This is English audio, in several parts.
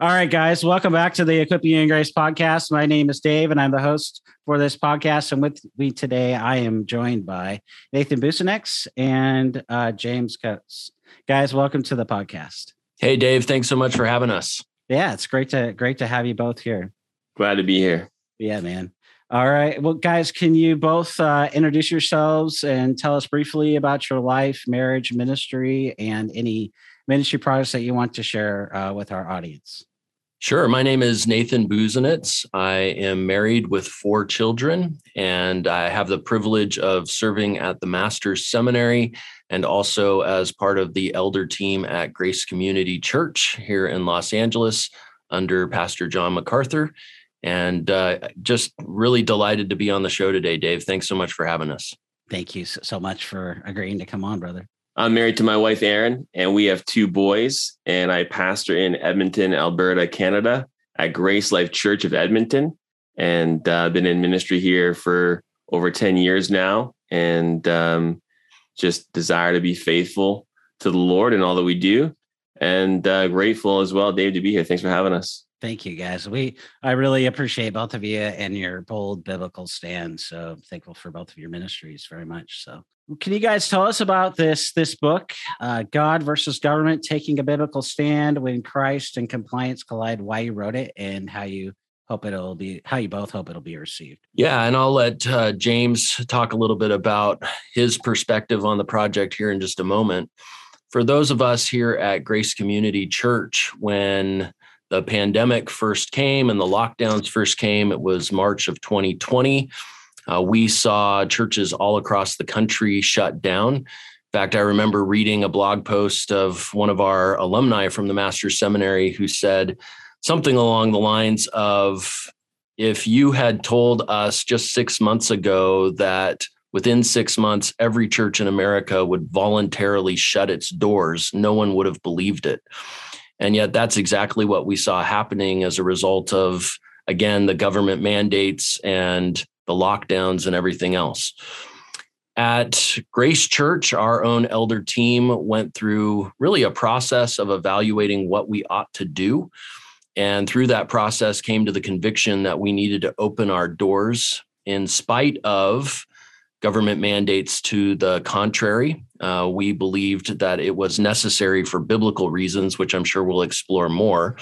All right, guys, welcome back to the Equipping You in Grace podcast. My name is Dave, and I'm the host for this podcast. And with me today, I am joined by Nathan Busenitz and uh, James Coates. Guys, welcome to the podcast. Hey, Dave, thanks so much for having us. Yeah, it's great to great to have you both here. Glad to be here. Yeah, man. All right. Well, guys, can you both uh, introduce yourselves and tell us briefly about your life, marriage, ministry, and any ministry projects that you want to share uh, with our audience? Sure. My name is Nathan Busenitz. I am married with four children, and I have the privilege of serving at the Master's Seminary and also as part of the elder team at Grace Community Church here in Los Angeles under Pastor John MacArthur. And uh, just really delighted to be on the show today, Dave. Thanks so much for having us. Thank you so much for agreeing to come on, brother. I'm married to my wife, Erin, and we have two boys. And I pastor in Edmonton, Alberta, Canada at Grace Life Church of Edmonton. And uh, been in ministry here for over 10 years now. And um, just desire to be faithful to the Lord in all that we do. And uh, grateful as well, Dave, to be here. Thanks for having us. Thank you, guys. We I really appreciate both of you and your bold biblical stand. So thankful for both of your ministries very much. So can you guys tell us about this this book, uh, God versus Government: Taking a Biblical Stand When Christ and Compliance Collide? Why you wrote it and how you hope it'll be how you both hope it'll be received. Yeah, and I'll let uh, James talk a little bit about his perspective on the project here in just a moment. For those of us here at Grace Community Church, when the pandemic first came and the lockdowns first came, it was March of 2020. Uh, we saw churches all across the country shut down. In fact, I remember reading a blog post of one of our alumni from the Master's Seminary who said something along the lines of if you had told us just six months ago that within six months, every church in America would voluntarily shut its doors, no one would have believed it. And yet, that's exactly what we saw happening as a result of, again, the government mandates and the lockdowns and everything else. At Grace Church, our own elder team went through really a process of evaluating what we ought to do. And through that process, came to the conviction that we needed to open our doors in spite of government mandates to the contrary. Uh, we believed that it was necessary for biblical reasons, which I'm sure we'll explore more.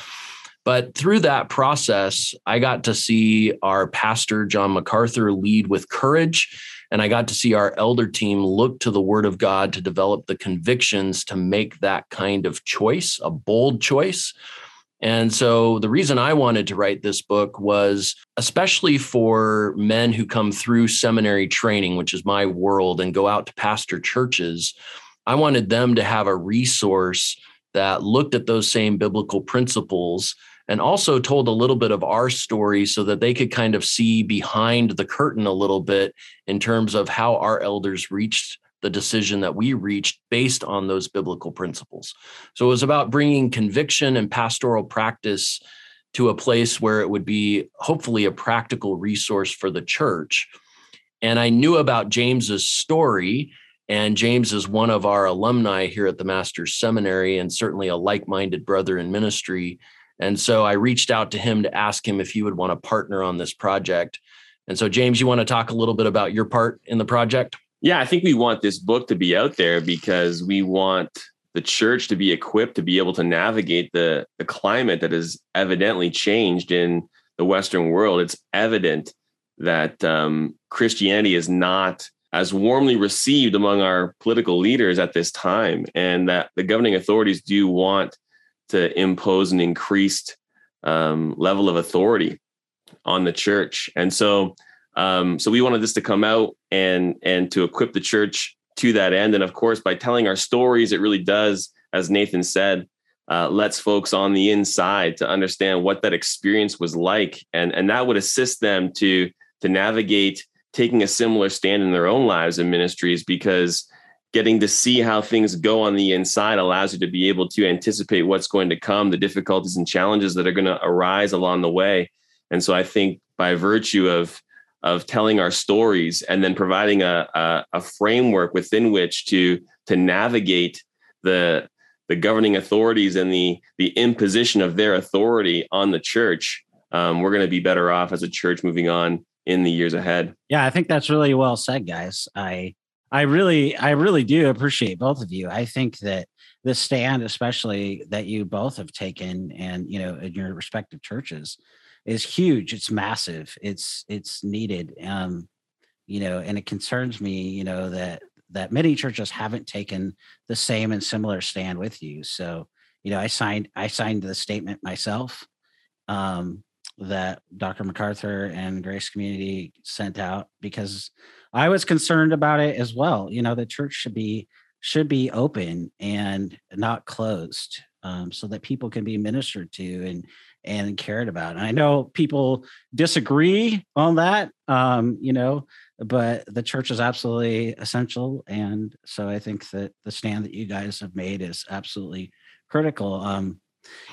But through that process, I got to see our pastor, John MacArthur, lead with courage. And I got to see our elder team look to the word of God to develop the convictions to make that kind of choice, a bold choice. And so the reason I wanted to write this book was especially for men who come through seminary training, which is my world, and go out to pastor churches. I wanted them to have a resource that looked at those same biblical principles and also told a little bit of our story so that they could kind of see behind the curtain a little bit in terms of how our elders reached the decision that we reached based on those biblical principles. So it was about bringing conviction and pastoral practice to a place where it would be hopefully a practical resource for the church. And I knew about James's story and James is one of our alumni here at the Master's Seminary and certainly a like minded brother in ministry. And so I reached out to him to ask him if he would want to partner on this project. And so, James, you want to talk a little bit about your part in the project? Yeah, I think we want this book to be out there because we want the church to be equipped to be able to navigate the, the climate that has evidently changed in the Western world. It's evident that um, Christianity is not as warmly received among our political leaders at this time, and that the governing authorities do want to impose an increased um, level of authority on the church. And so, um, so we wanted this to come out and and to equip the church to that end. And of course, by telling our stories, it really does as Nathan said, uh, lets folks on the inside to understand what that experience was like, and and that would assist them to to navigate taking a similar stand in their own lives and ministries because getting to see how things go on the inside allows you to be able to anticipate what's going to come, the difficulties and challenges that are going to arise along the way. And so I think by virtue of of telling our stories and then providing a, a, a framework within which to to navigate the the governing authorities and the the imposition of their authority on the church, um, we're going to be better off as a church moving on in the years ahead. Yeah, I think that's really well said, guys. I I really I really do appreciate both of you. I think that the stand, especially that you both have taken, and you know, in your respective churches, is huge. It's massive. It's it's needed. Um, you know, and it concerns me, you know, that that many churches haven't taken the same and similar stand with you. So, you know, I signed I signed the statement myself um, that Dr. MacArthur and Grace Community sent out because I was concerned about it as well. You know, the church should be should be open and not closed, um, so that people can be ministered to and and cared about. And I know people disagree on that, um, you know, but the church is absolutely essential. And so I think that the stand that you guys have made is absolutely critical. Um,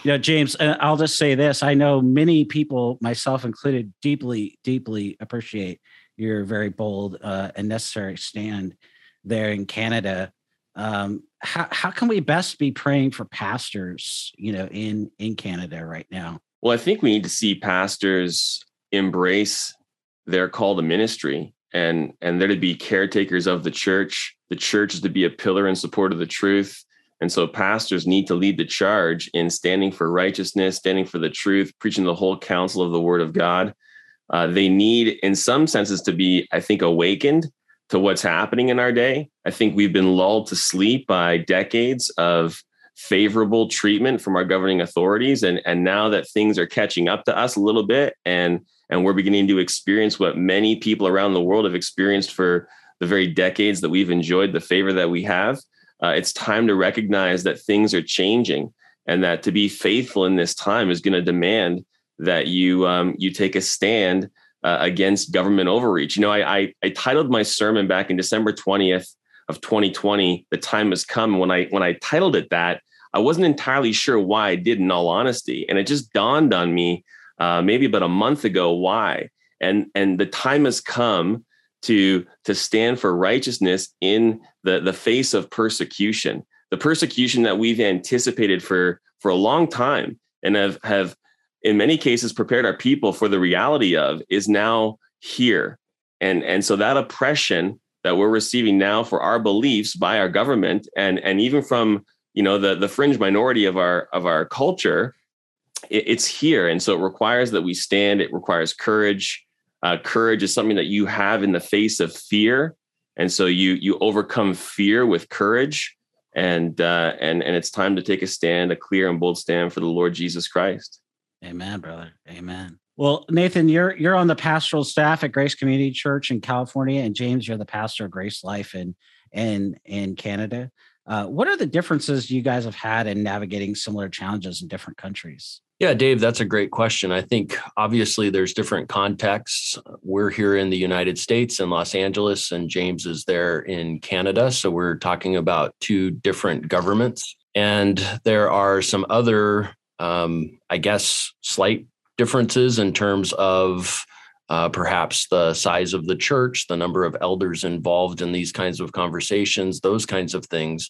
you know, James, uh, I'll just say this. I know many people, myself included, deeply, deeply appreciate your very bold uh, and necessary stand there in Canada. Um, how, how can we best be praying for pastors, you know, in, in Canada right now? Well, I think we need to see pastors embrace their call to ministry and and they're to be caretakers of the church. The church is to be a pillar in support of the truth. And so pastors need to lead the charge in standing for righteousness, standing for the truth, preaching the whole counsel of the word of God. Uh, they need, in some senses, to be, I think, awakened to what's happening in our day. I think we've been lulled to sleep by decades of favorable treatment from our governing authorities. And, and now that things are catching up to us a little bit and, and we're beginning to experience what many people around the world have experienced for the very decades that we've enjoyed the favor that we have, uh, it's time to recognize that things are changing and that to be faithful in this time is going to demand that you um, you take a stand uh, against government overreach. You know, I, I, I titled my sermon back in December twentieth of 2020. The time has come. When I when I titled it that, I wasn't entirely sure why I did. In all honesty, and it just dawned on me uh, maybe about a month ago why. And and the time has come to to stand for righteousness in the the face of persecution the persecution that we've anticipated for for a long time and have have in many cases prepared our people for the reality of is now here. And and so that oppression that we're receiving now for our beliefs by our government and and even from you know the the fringe minority of our of our culture it, it's here. And so it requires that we stand. It requires courage. Uh, courage is something that you have in the face of fear. And so you you overcome fear with courage. And uh, and and it's time to take a stand a clear and bold stand for the lord jesus christ Amen, brother. Amen. Well, Nathan, you're you're on the pastoral staff at Grace Community Church in California, and James, you're the pastor of Grace Life in in in Canada. Uh, what are the differences you guys have had in navigating similar challenges in different countries? Yeah, Dave, that's a great question. I think obviously there's different contexts. We're here in the United States in Los Angeles, and James is there in Canada. So we're talking about two different governments. And there are some other um, I guess, slight differences in terms of uh, perhaps the size of the church, the number of elders involved in these kinds of conversations, those kinds of things.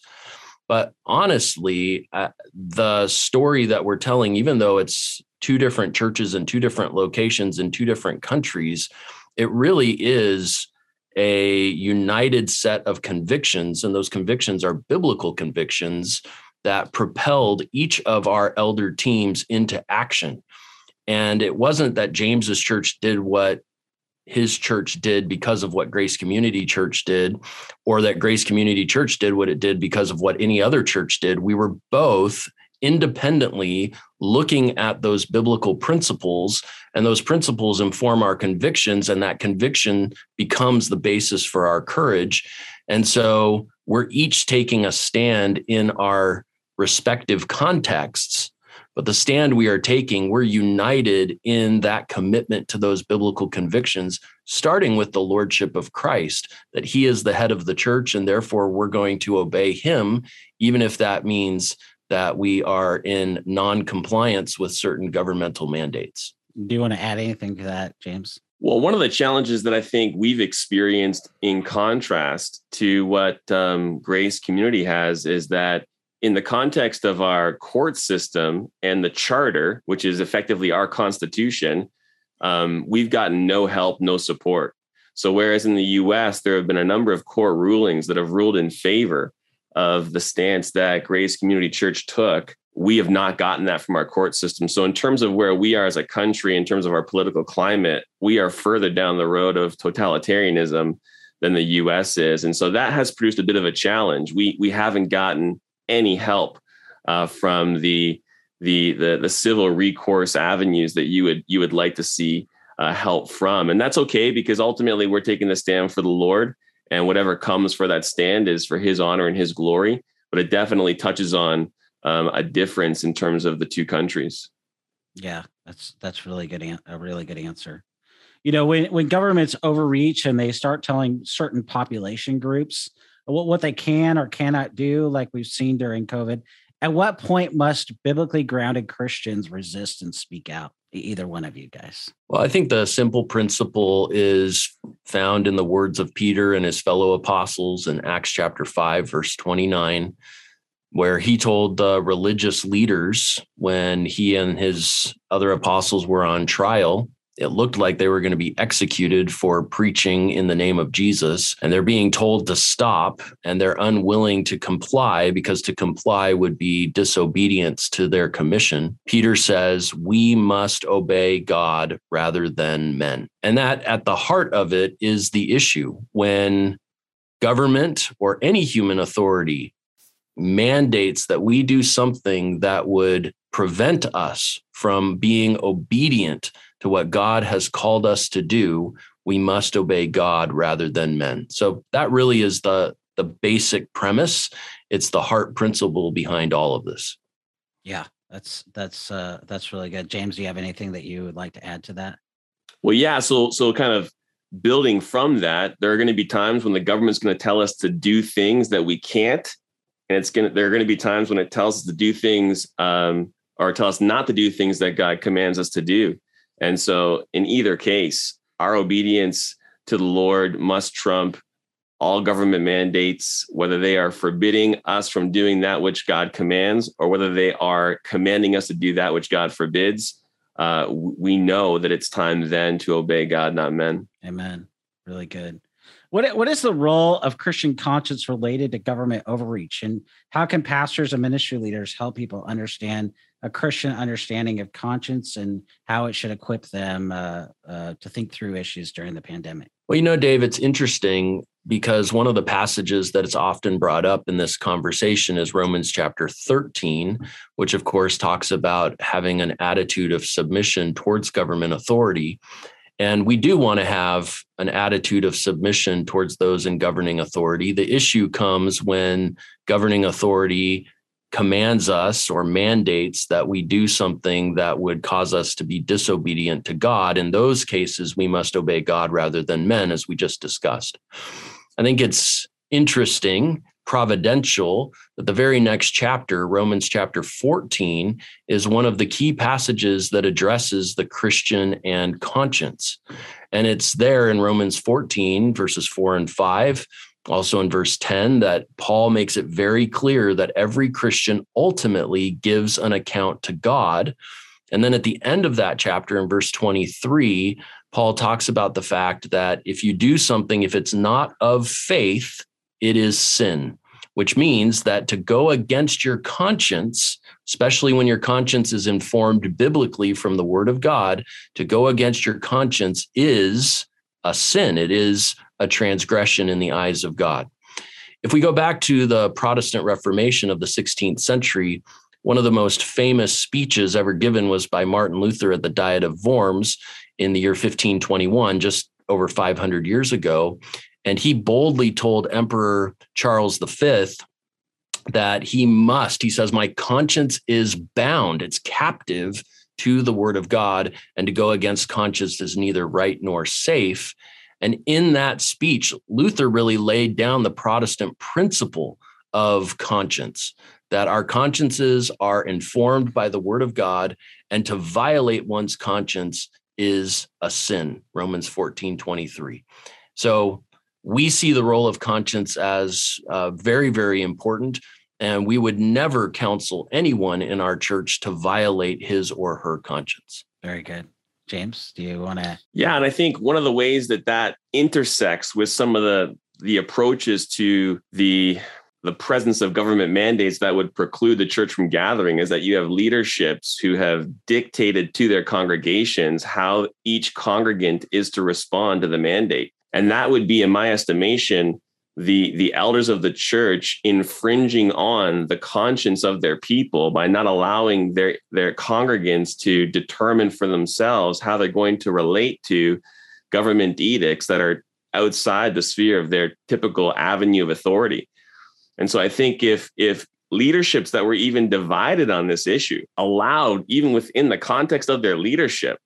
But honestly, uh, the story that we're telling, even though it's two different churches in two different locations in two different countries, it really is a united set of convictions. And those convictions are biblical convictions that propelled each of our elder teams into action. And it wasn't that James's church did what his church did because of what Grace Community Church did, or that Grace Community Church did what it did because of what any other church did. We were both independently looking at those biblical principles, and those principles inform our convictions, and that conviction becomes the basis for our courage. And so we're each taking a stand in our respective contexts. But the stand we are taking, we're united in that commitment to those biblical convictions, starting with the lordship of Christ, that he is the head of the church, and therefore we're going to obey him, even if that means that we are in non compliance with certain governmental mandates. Do you want to add anything to that, James? Well, one of the challenges that I think we've experienced in contrast to what um, Grace Community has is that in the context of our court system and the charter, which is effectively our constitution, um, we've gotten no help, no support. So, whereas in the US, there have been a number of court rulings that have ruled in favor of the stance that Grace Community Church took, we have not gotten that from our court system. So, in terms of where we are as a country, in terms of our political climate, we are further down the road of totalitarianism than the US is. And so that has produced a bit of a challenge. We, we haven't gotten any help uh, from the, the the the civil recourse avenues that you would you would like to see uh, help from, and that's okay because ultimately we're taking the stand for the Lord, and whatever comes for that stand is for His honor and His glory. But it definitely touches on um, a difference in terms of the two countries. Yeah, that's that's really good. An- a really good answer. You know, when when governments overreach and they start telling certain population groups what, what they can or cannot do, like we've seen during COVID. At what point must biblically grounded Christians resist and speak out? Either one of you guys. Well, I think the simple principle is found in the words of Peter and his fellow apostles in Acts chapter 5, verse 29, where he told the religious leaders when he and his other apostles were on trial it looked like they were going to be executed for preaching in the name of Jesus. And they're being told to stop and they're unwilling to comply because to comply would be disobedience to their commission. Peter says, We must obey God rather than men. And that at the heart of it is the issue when government or any human authority mandates that we do something that would prevent us from being obedient to what God has called us to do, we must obey God rather than men. So that really is the the basic premise. It's the heart principle behind all of this. Yeah, that's that's uh that's really good. James, do you have anything that you would like to add to that? Well, yeah, so so kind of building from that, there are going to be times when the government's going to tell us to do things that we can't, and it's going to there are going to be times when it tells us to do things um, or tell us not to do things that God commands us to do. And so, in either case, our obedience to the Lord must trump all government mandates, whether they are forbidding us from doing that which God commands or whether they are commanding us to do that which God forbids. Uh, we know that it's time then to obey God, not men. Amen. Really good. What, what is the role of Christian conscience related to government overreach? And how can pastors and ministry leaders help people understand a Christian understanding of conscience and how it should equip them uh, uh, to think through issues during the pandemic? Well, you know, Dave, it's interesting because one of the passages that is often brought up in this conversation is Romans chapter 13, which of course talks about having an attitude of submission towards government authority. And we do want to have an attitude of submission towards those in governing authority. The issue comes when governing authority commands us or mandates that we do something that would cause us to be disobedient to God. In those cases, we must obey God rather than men, as we just discussed. I think it's interesting providential that the very next chapter, Romans chapter 14, is one of the key passages that addresses the Christian and conscience. And it's there in Romans 14, verses 4 and 5, also in verse 10, that Paul makes it very clear that every Christian ultimately gives an account to God. And then at the end of that chapter, in verse 23, Paul talks about the fact that if you do something, if it's not of faith, it is sin, which means that to go against your conscience, especially when your conscience is informed biblically from the word of God, to go against your conscience is a sin. It is a transgression in the eyes of God. If we go back to the Protestant Reformation of the 16th century, one of the most famous speeches ever given was by Martin Luther at the Diet of Worms in the year 1521, just over 500 years ago. And he boldly told Emperor Charles V that he must, he says, My conscience is bound, it's captive to the word of God, and to go against conscience is neither right nor safe. And in that speech, Luther really laid down the Protestant principle of conscience that our consciences are informed by the word of God, and to violate one's conscience is a sin. Romans 14 23. So we see the role of conscience as uh, very, very important. And we would never counsel anyone in our church to violate his or her conscience. Very good. James, do you want to? Yeah, and I think one of the ways that that intersects with some of the the approaches to the the presence of government mandates that would preclude the church from gathering is that you have leaderships who have dictated to their congregations how each congregant is to respond to the mandate. And that would be, in my estimation, the the elders of the church infringing on the conscience of their people by not allowing their their congregants to determine for themselves how they're going to relate to government edicts that are outside the sphere of their typical avenue of authority. And so i think if if leaderships that were even divided on this issue allowed even within the context of their leadership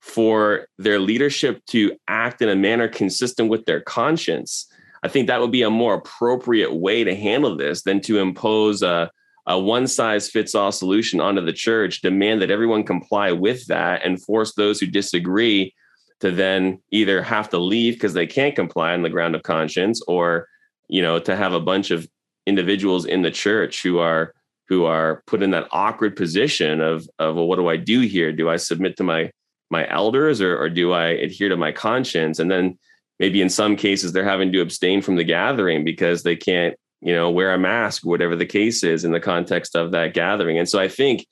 for their leadership to act in a manner consistent with their conscience I think that would be a more appropriate way to handle this than to impose a, a one size fits all solution onto the church, demand that everyone comply with that, and force those who disagree to then either have to leave because they can't comply on the ground of conscience or you know to have a bunch of individuals in the church who are who are put in that awkward position of of well what do i do here? Do i submit to my my elders or, or do i adhere to my conscience? And then maybe in some cases they're having to abstain from the gathering because they can't you know wear a mask whatever the case is in the context of that gathering. And so i think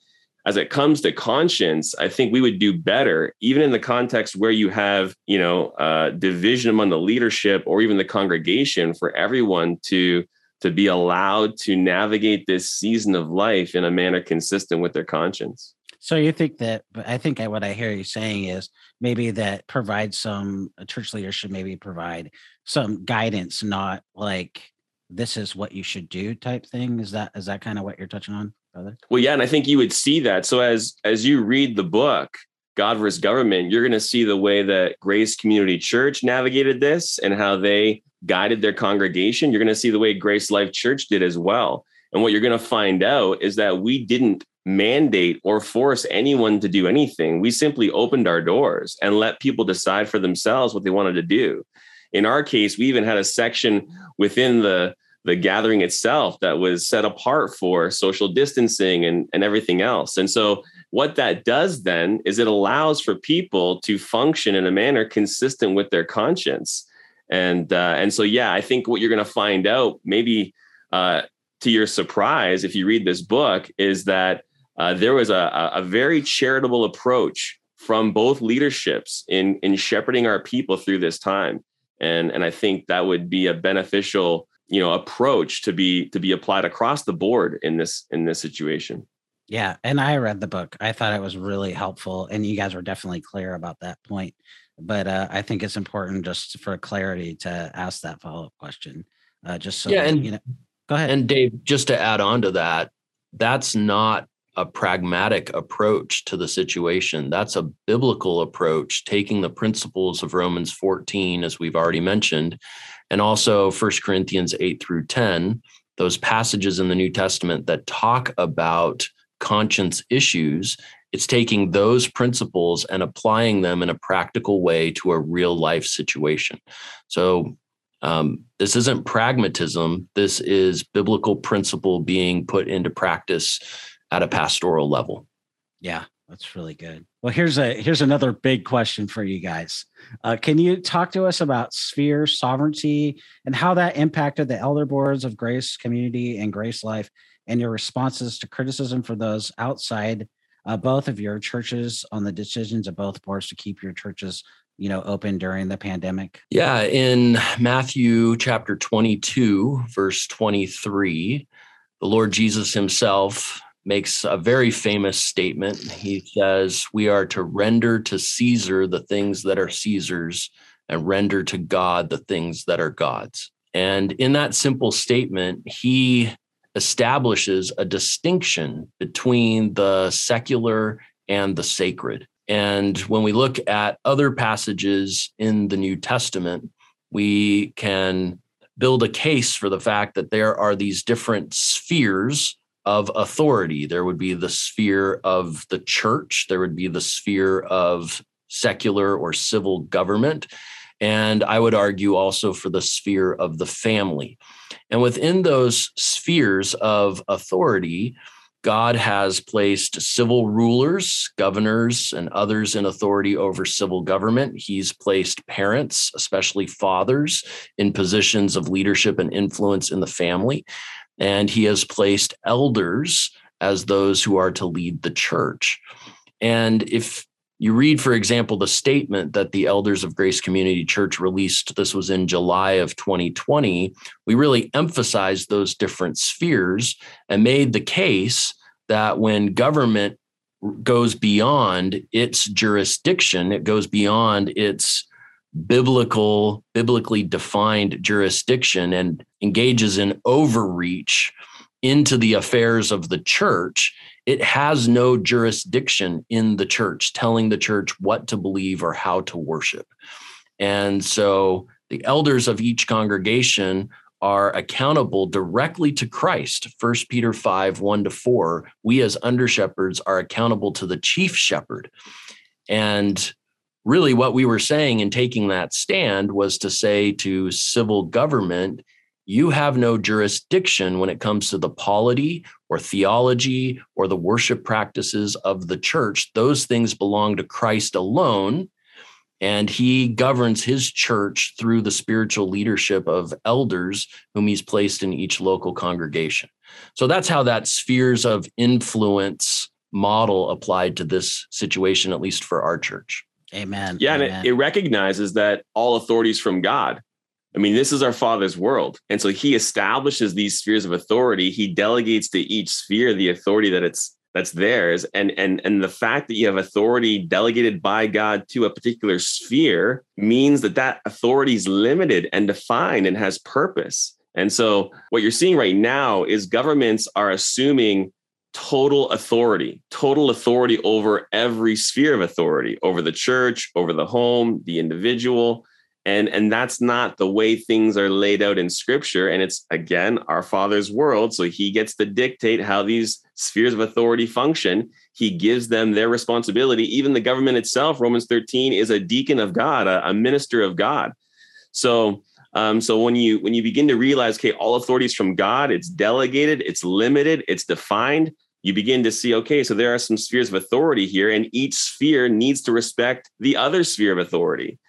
as it comes to conscience i think we would do better even in the context where you have you know uh, division among the leadership or even the congregation for everyone to to be allowed to navigate this season of life in a manner consistent with their conscience so you think that? I think what I hear you saying is maybe that provide some church leadership maybe provide some guidance, not like this is what you should do type thing. Is that is that kind of what you're touching on, brother? Well, yeah, and I think you would see that. So as as you read the book, God versus Government, you're going to see the way that Grace Community Church navigated this and how they guided their congregation. You're going to see the way Grace Life Church did as well. And what you're going to find out is that we didn't mandate or force anyone to do anything. We simply opened our doors and let people decide for themselves what they wanted to do. In our case, we even had a section within the the gathering itself that was set apart for social distancing and, and everything else. And so what that does then is it allows for people to function in a manner consistent with their conscience. And uh, and so yeah, I think what you're going to find out maybe uh, to your surprise if you read this book is that uh, there was a, a very charitable approach from both leaderships in in shepherding our people through this time. And and i think that would be a beneficial you know approach to be to be applied across the board in this in this situation. Yeah and i read the book. I thought it was really helpful and you guys were definitely clear about that point. But uh, i think it's important just for clarity to ask that follow-up question uh, just so yeah and you know go ahead. and dave just to add on to that that's not a pragmatic approach to the situation. That's a biblical approach, taking the principles of Romans 14, as we've already mentioned, and also 1 Corinthians 8 through 10, those passages in the New Testament that talk about conscience issues. It's taking those principles and applying them in a practical way to a real life situation. So, um, this isn't pragmatism. This is biblical principle being put into practice at a pastoral level. Yeah, that's really good. Well, here's a here's another big question for you guys. Uh, can you talk to us about sphere sovereignty and how that impacted the elder boards of Grace Community and Grace Life, and your responses to criticism for those outside uh, both of your churches on the decisions of both boards to keep your churches you know open during the pandemic yeah in matthew chapter 22 verse 23 the lord jesus himself makes a very famous statement. He says, We are to render to Caesar the things that are Caesar's and render to God the things that are God's. And in that simple statement, he establishes a distinction between the secular and the sacred. And when we look at other passages in the New Testament, we can build a case for the fact that there are these different spheres of authority. There would be the sphere of the church, there would be the sphere of secular or civil government. And I would argue also for the sphere of the family. And within those spheres of authority, God has placed civil rulers, governors, and others in authority over civil government. He's placed parents, especially fathers, in positions of leadership and influence in the family. And he has placed elders as those who are to lead the church. And if you read, for example, the statement that the elders of Grace Community Church released, this was in July of 2020. We really emphasized those different spheres and made the case that when government goes beyond its jurisdiction, it goes beyond its biblical, biblically defined jurisdiction and engages in overreach into the affairs of the church, it has no jurisdiction in the church telling the church what to believe or how to worship. And so the elders of each congregation are accountable directly to Christ. 1 Peter 5 1 to 4. We as under shepherds are accountable to the chief shepherd. And really, what we were saying in taking that stand was to say to civil government, you have no jurisdiction when it comes to the polity or theology or the worship practices of the church. Those things belong to Christ alone. And he governs his church through the spiritual leadership of elders whom he's placed in each local congregation. So that's how that spheres of influence model applied to this situation, at least for our church. Amen. Yeah, Amen. and it, it recognizes that all authority is from God. I mean, this is our Father's world. And so he establishes these spheres of authority. He delegates to each sphere the authority that it's that's theirs. And and and the fact that you have authority delegated by God to a particular sphere means that that authority is limited and defined and has purpose. And so what you're seeing right now is governments are assuming total authority, total authority over every sphere of authority, over the church, over the home, the individual. And and that's not the way things are laid out in scripture. And it's again our father's world. So he gets to dictate how these spheres of authority function. He gives them their responsibility. Even the government itself romans 13 is a deacon of god a, a minister of god. So um, so when you when you begin to realize okay all authority is from god it's delegated it's limited it's defined you begin to see okay so there are some spheres of authority here and each sphere needs to respect the other sphere of authority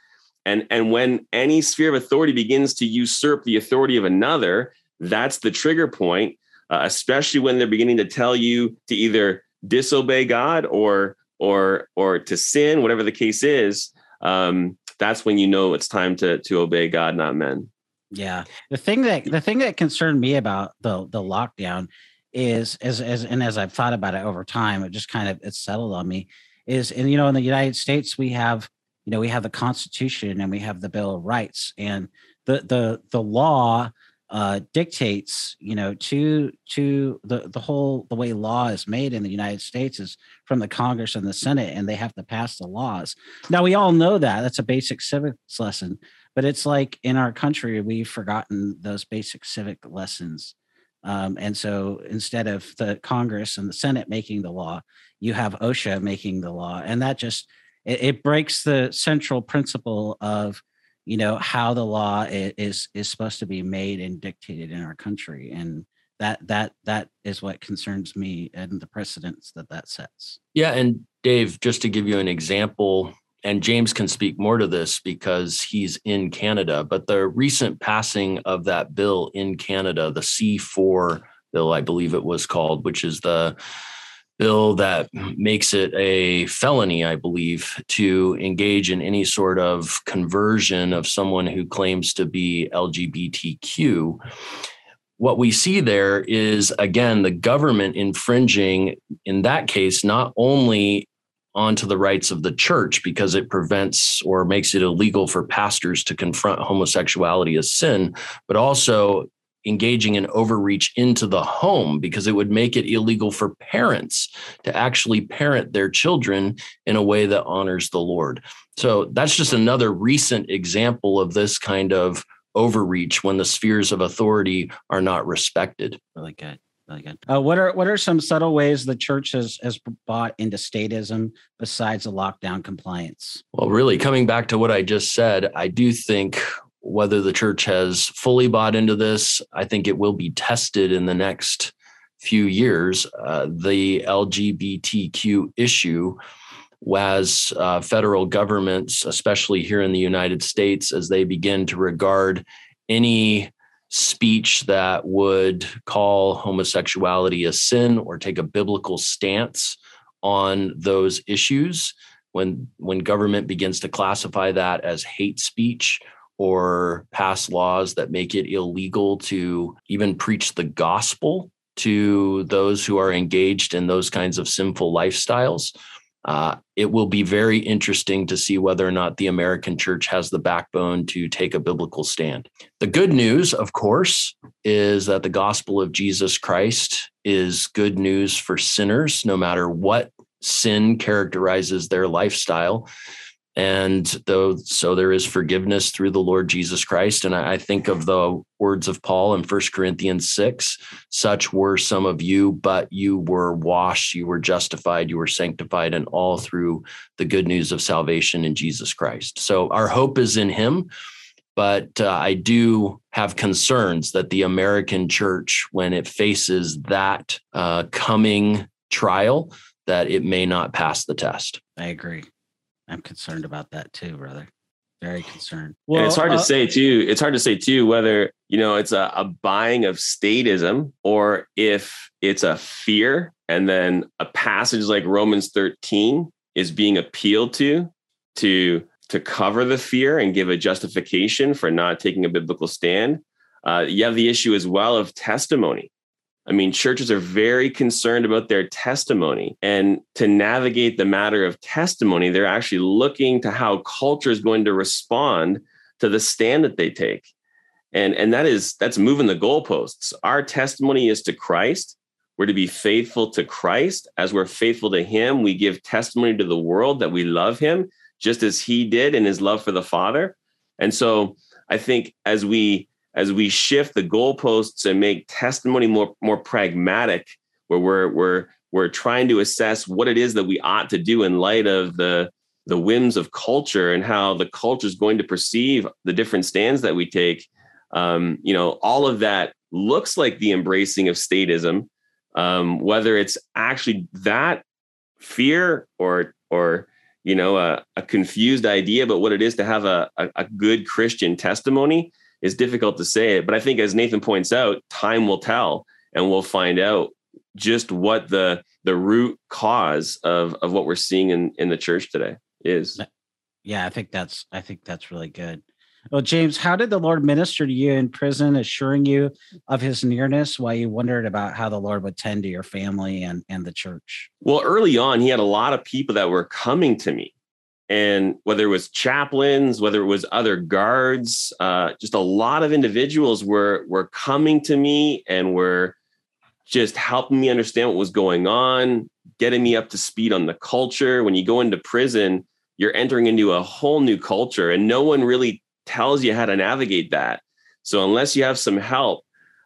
and, and when any sphere of authority begins to usurp the authority of another, that's the trigger point, uh, especially when they're beginning to tell you to either disobey God or or or to sin, whatever the case is. Um, that's when you know it's time to to obey God, not men. Yeah, the thing that the thing that concerned me about the the lockdown is as as and as I've thought about it over time, it just kind of it's settled on me. Is and you know in the United States we have you know we have the constitution and we have the bill of rights and the the the law uh, dictates you know to to the the whole the way law is made in the united states is from the congress and the senate and they have to pass the laws now we all know that that's a basic civics lesson but it's like in our country we've forgotten those basic civic lessons um, and so instead of the congress and the senate making the law you have osha making the law. And that just it, it breaks the central principle of you know how the law is is supposed to be made and dictated in our country. And that that that is what concerns me and the precedents that that sets. Yeah and dave just to give you an example and james can speak more to this because he's in canada but the recent passing of that bill in canada the c4 bill i believe it was called which is the bill that makes it a felony, I believe, to engage in any sort of conversion of someone who claims to be LGBTQ. What we see there is, again, the government infringing, in that case, not only onto the rights of the church because it prevents or makes it illegal for pastors to confront homosexuality as sin, but also engaging in overreach into the home because it would make it illegal for parents to actually parent their children in a way that honors the Lord. So that's just another recent example of this kind of overreach when the spheres of authority are not respected. Really good. Really good. Uh, what are what are some subtle ways the church has has bought into statism besides the lockdown compliance? Well, really, coming back to what I just said, I do think whether the church has fully bought into this, I think it will be tested in the next few years. Uh, the LGBTQ issue as uh, federal governments, especially here in the United States, as they begin to regard any speech that would call homosexuality a sin or take a biblical stance on those issues. When when government begins to classify that as hate speech or pass laws that make it illegal to even preach the gospel to those who are engaged in those kinds of sinful lifestyles uh, it will be very interesting to see whether or not the American church has the backbone to take a biblical stand. The good news, of course, is that the gospel of Jesus Christ is good news for sinners, no matter what sin characterizes their lifestyle and though so there is forgiveness through the lord jesus christ. And I, think of the words of paul in First corinthians 6 such were some of you but you were washed you were justified you were sanctified and all through the good news of salvation in jesus christ. So our hope is in him but uh, i do have concerns that the american church when it faces that uh, coming trial that it may not pass the test. I agree I'm concerned about that too, brother. Very concerned. Well, and it's hard uh, to say too. It's hard to say too whether you know it's a, a buying of statism or if it's a fear, and then a passage like Romans 13 is being appealed to to to cover the fear and give a justification for not taking a biblical stand. Uh, you have the issue as well of testimony. I mean, churches are very concerned about their testimony. And to navigate the matter of testimony, they're actually looking to how culture is going to respond to the stand that they take. And, and that is that's moving the goalposts. Our testimony is to Christ. We're to be faithful to Christ. As we're faithful to Him, we give testimony to the world that we love Him, just as He did in His love for the Father. And so I think as we as we shift the goalposts and make testimony more more pragmatic, where we're we're we're trying to assess what it is that we ought to do in light of the the whims of culture and how the culture is going to perceive the different stands that we take. Um, you know, all of that looks like the embracing of statism, um, whether it's actually that fear or or you know a, a confused idea about what it is to have a, a, a good Christian testimony is difficult to say it. But I think, as Nathan points out, time will tell, and we'll find out just what the the root cause of of what we're seeing in in the church today is. Yeah, I think that's I think that's really good. Well, James, how did the Lord minister to you in prison, assuring you of his nearness while you wondered about how the Lord would tend to your family and, and the church? Well, early on, he had a lot of people that were coming to me and whether it was chaplains, whether it was other guards, uh, just a lot of individuals were were coming to me and were just helping me understand what was going on, getting me up to speed on the culture. When you go into prison, you're entering into a whole new culture, and no one really tells you how to navigate that. So unless you have some help,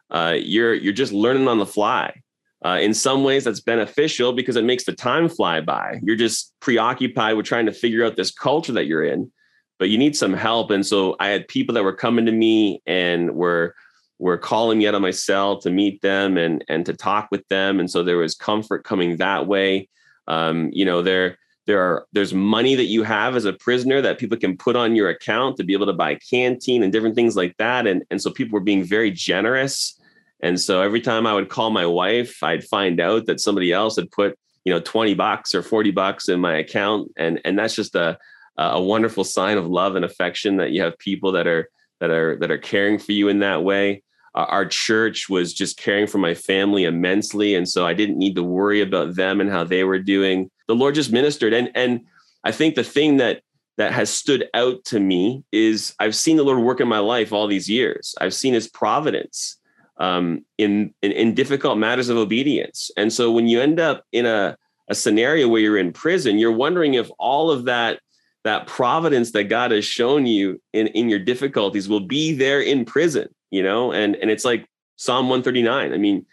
uh, you're you're just learning on the fly. Uh, in some ways, that's beneficial because it makes the time fly by. You're just preoccupied with trying to figure out this culture that you're in, but you need some help. And so I had people that were coming to me and were were calling me out of my cell to meet them and and to talk with them. And so there was comfort coming that way. Um, you know, there there are there's money that you have as a prisoner that people can put on your account to be able to buy canteen and different things like that. And and so people were being very generous and so every time I would call my wife, I'd find out that somebody else had put, you know, 20 bucks or 40 bucks in my account. And, and that's just a, a wonderful sign of love and affection that you have people that are, that are, that are caring for you in that way. Our church was just caring for my family immensely. And so I didn't need to worry about them and how they were doing. The Lord just ministered. And, and I think the thing that, that has stood out to me is I've seen the Lord work in my life all these years. I've seen his providence um, in, in in difficult matters of obedience. And so when you end up in a a scenario where you're in prison, you're wondering if all of that that providence that God has shown you in in your difficulties will be there in prison, you know? And and it's like Psalm 139. I mean,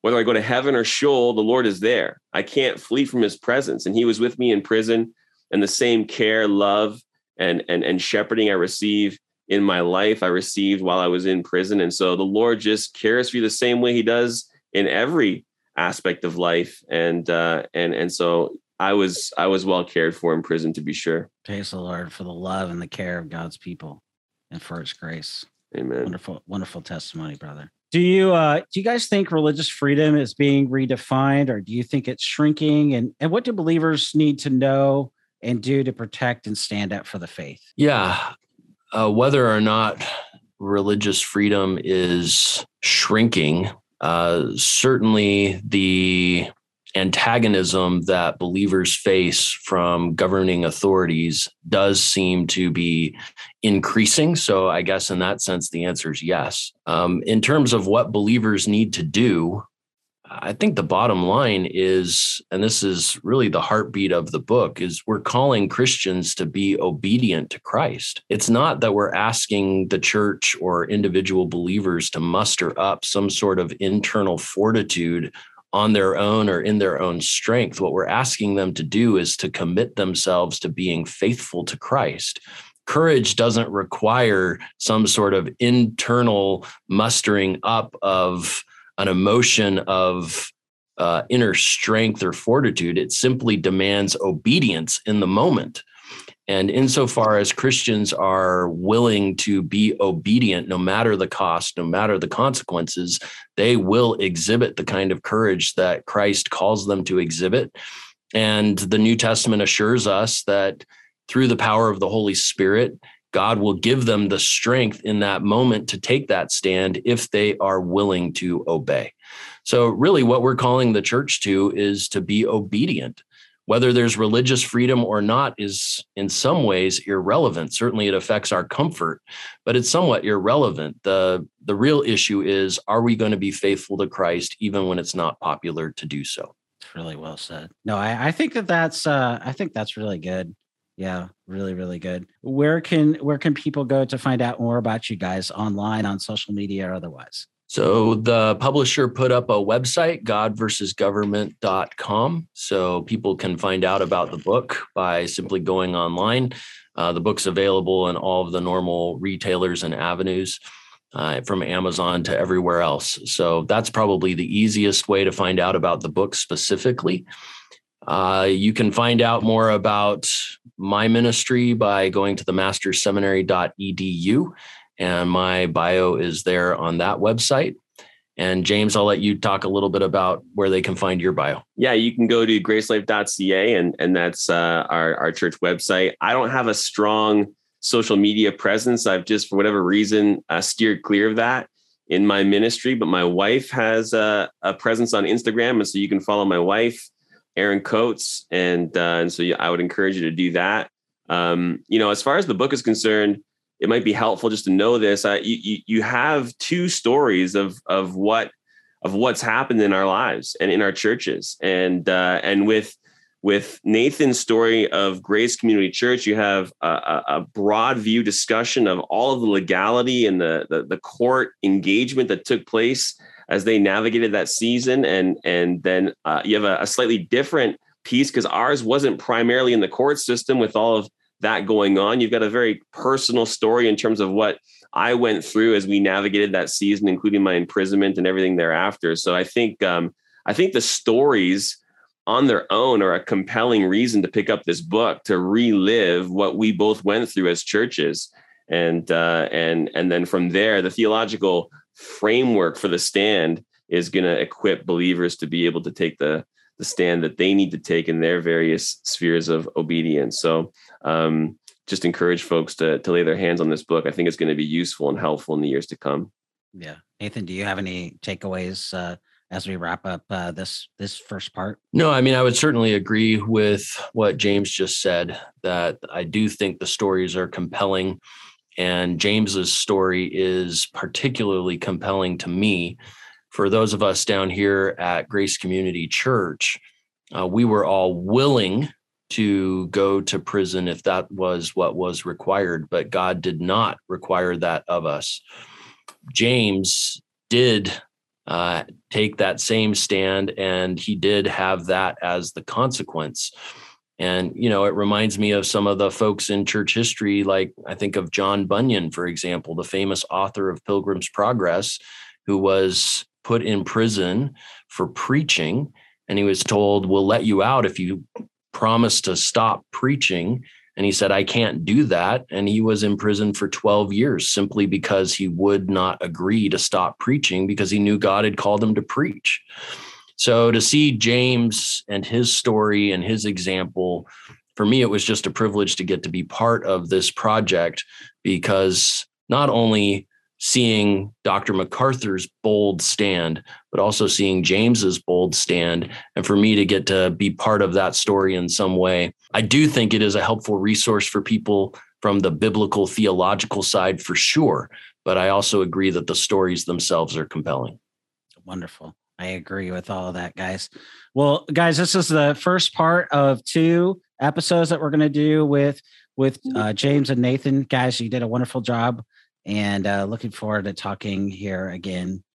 whether I go to heaven or Sheol, the Lord is there. I can't flee from his presence. And he was with me in prison and the same care, love, and and and shepherding I receive in my life, I received while I was in prison. And so the Lord just cares for you the same way he does in every aspect of life. And uh and and so I was I was well cared for in prison to be sure. Praise the Lord for the love and the care of God's people and for his grace. Amen. Wonderful, wonderful testimony, brother. Do you uh do you guys think religious freedom is being redefined or do you think it's shrinking? And and what do believers need to know and do to protect and stand up for the faith? Yeah. Uh, whether or not religious freedom is shrinking, uh, certainly the antagonism that believers face from governing authorities does seem to be increasing. So, I guess in that sense, the answer is yes. Um, in terms of what believers need to do, I think the bottom line is, and this is really the heartbeat of the book, is we're calling Christians to be obedient to Christ. It's not that we're asking the church or individual believers to muster up some sort of internal fortitude on their own or in their own strength. What we're asking them to do is to commit themselves to being faithful to Christ. Courage doesn't require some sort of internal mustering up of an emotion of uh, inner strength or fortitude. It simply demands obedience in the moment. And insofar as Christians are willing to be obedient, no matter the cost, no matter the consequences, they will exhibit the kind of courage that Christ calls them to exhibit. And the New Testament assures us that through the power of the Holy Spirit, God will give them the strength in that moment to take that stand if they are willing to obey. So, really, what we're calling the church to is to be obedient whether there's religious freedom or not is in some ways irrelevant. Certainly it affects our comfort, but it's somewhat irrelevant. The the real issue is are we going to be faithful to Christ even when it's not popular to do so? Really well said. No, I, I think that that's uh, I think that's really good. Yeah, really, really good. Where can where can people go to find out more about you guys online on social media or otherwise? So the publisher put up a website, godversusgovernment.com. So people can find out about the book by simply going online. Uh, the book's available in all of the normal retailers and avenues. Uh, from Amazon to everywhere else. So that's probably the easiest way to find out about the book specifically. Uh, you can find out more about my ministry by going to the masterseminary.edu and my bio is there on that website. And James, I'll let you talk a little bit about where they can find your bio. Yeah, you can go to gracelife.ca and, and that's uh, our, our church website. I don't have a strong social media presence. I've just, for whatever reason, uh, steered clear of that in my ministry. But my wife has a, a, presence on Instagram. And so you can follow my wife, Erin Coates. And, uh, and so I would encourage you to do that. Um, you know, as far as the book is concerned, it might be helpful just to know this. Uh, you, you have two stories of of what of what's happened in our lives and in our churches, and uh, and with with Nathan's story of Grace Community Church, you have a, a, broad view discussion of all of the legality and the, the, the court engagement that took place as they navigated that season, and and then uh, you have a, a slightly different piece because ours wasn't primarily in the court system with all of that going on. You've got a very personal story in terms of what I went through as we navigated that season, including my imprisonment and everything thereafter. So I think um, I think the stories on their own are a compelling reason to pick up this book to relive what we both went through as churches, and uh, and and then from there, the theological framework for the stand is going to equip believers to be able to take the the stand that they need to take in their various spheres of obedience. So um, just encourage folks to to lay their hands on this book. I think it's going to be useful and helpful in the years to come. Yeah, Nathan, do you have any takeaways uh, as we wrap up uh, this this first part? No, I mean I would certainly agree with what James just said. That I do think the stories are compelling. And James's story is particularly compelling to me. For those of us down here at Grace Community Church, uh, we were all willing to go to prison if that was what was required, but God did not require that of us. James did uh, take that same stand, and he did have that as the consequence. And, you know, it reminds me of some of the folks in church history, like I think of John Bunyan, for example, the famous author of Pilgrim's Progress, who was put in prison for preaching. And he was told, We'll let you out if you promise to stop preaching. And he said, I can't do that. And he was in prison for 12 years simply because he would not agree to stop preaching because he knew God had called him to preach. So to see James and his story and his example, for me, it was just a privilege to get to be part of this project because not only seeing Dr. MacArthur's bold stand, but also seeing James's bold stand. And for me to get to be part of that story in some way, I do think it is a helpful resource for people from the biblical theological side for sure. But I also agree that the stories themselves are compelling. Wonderful. I agree with all of that, guys. Well, guys, this is the first part of two episodes that we're going to do with with uh, James and Nathan. Guys, you did a wonderful job and uh, looking forward to talking here again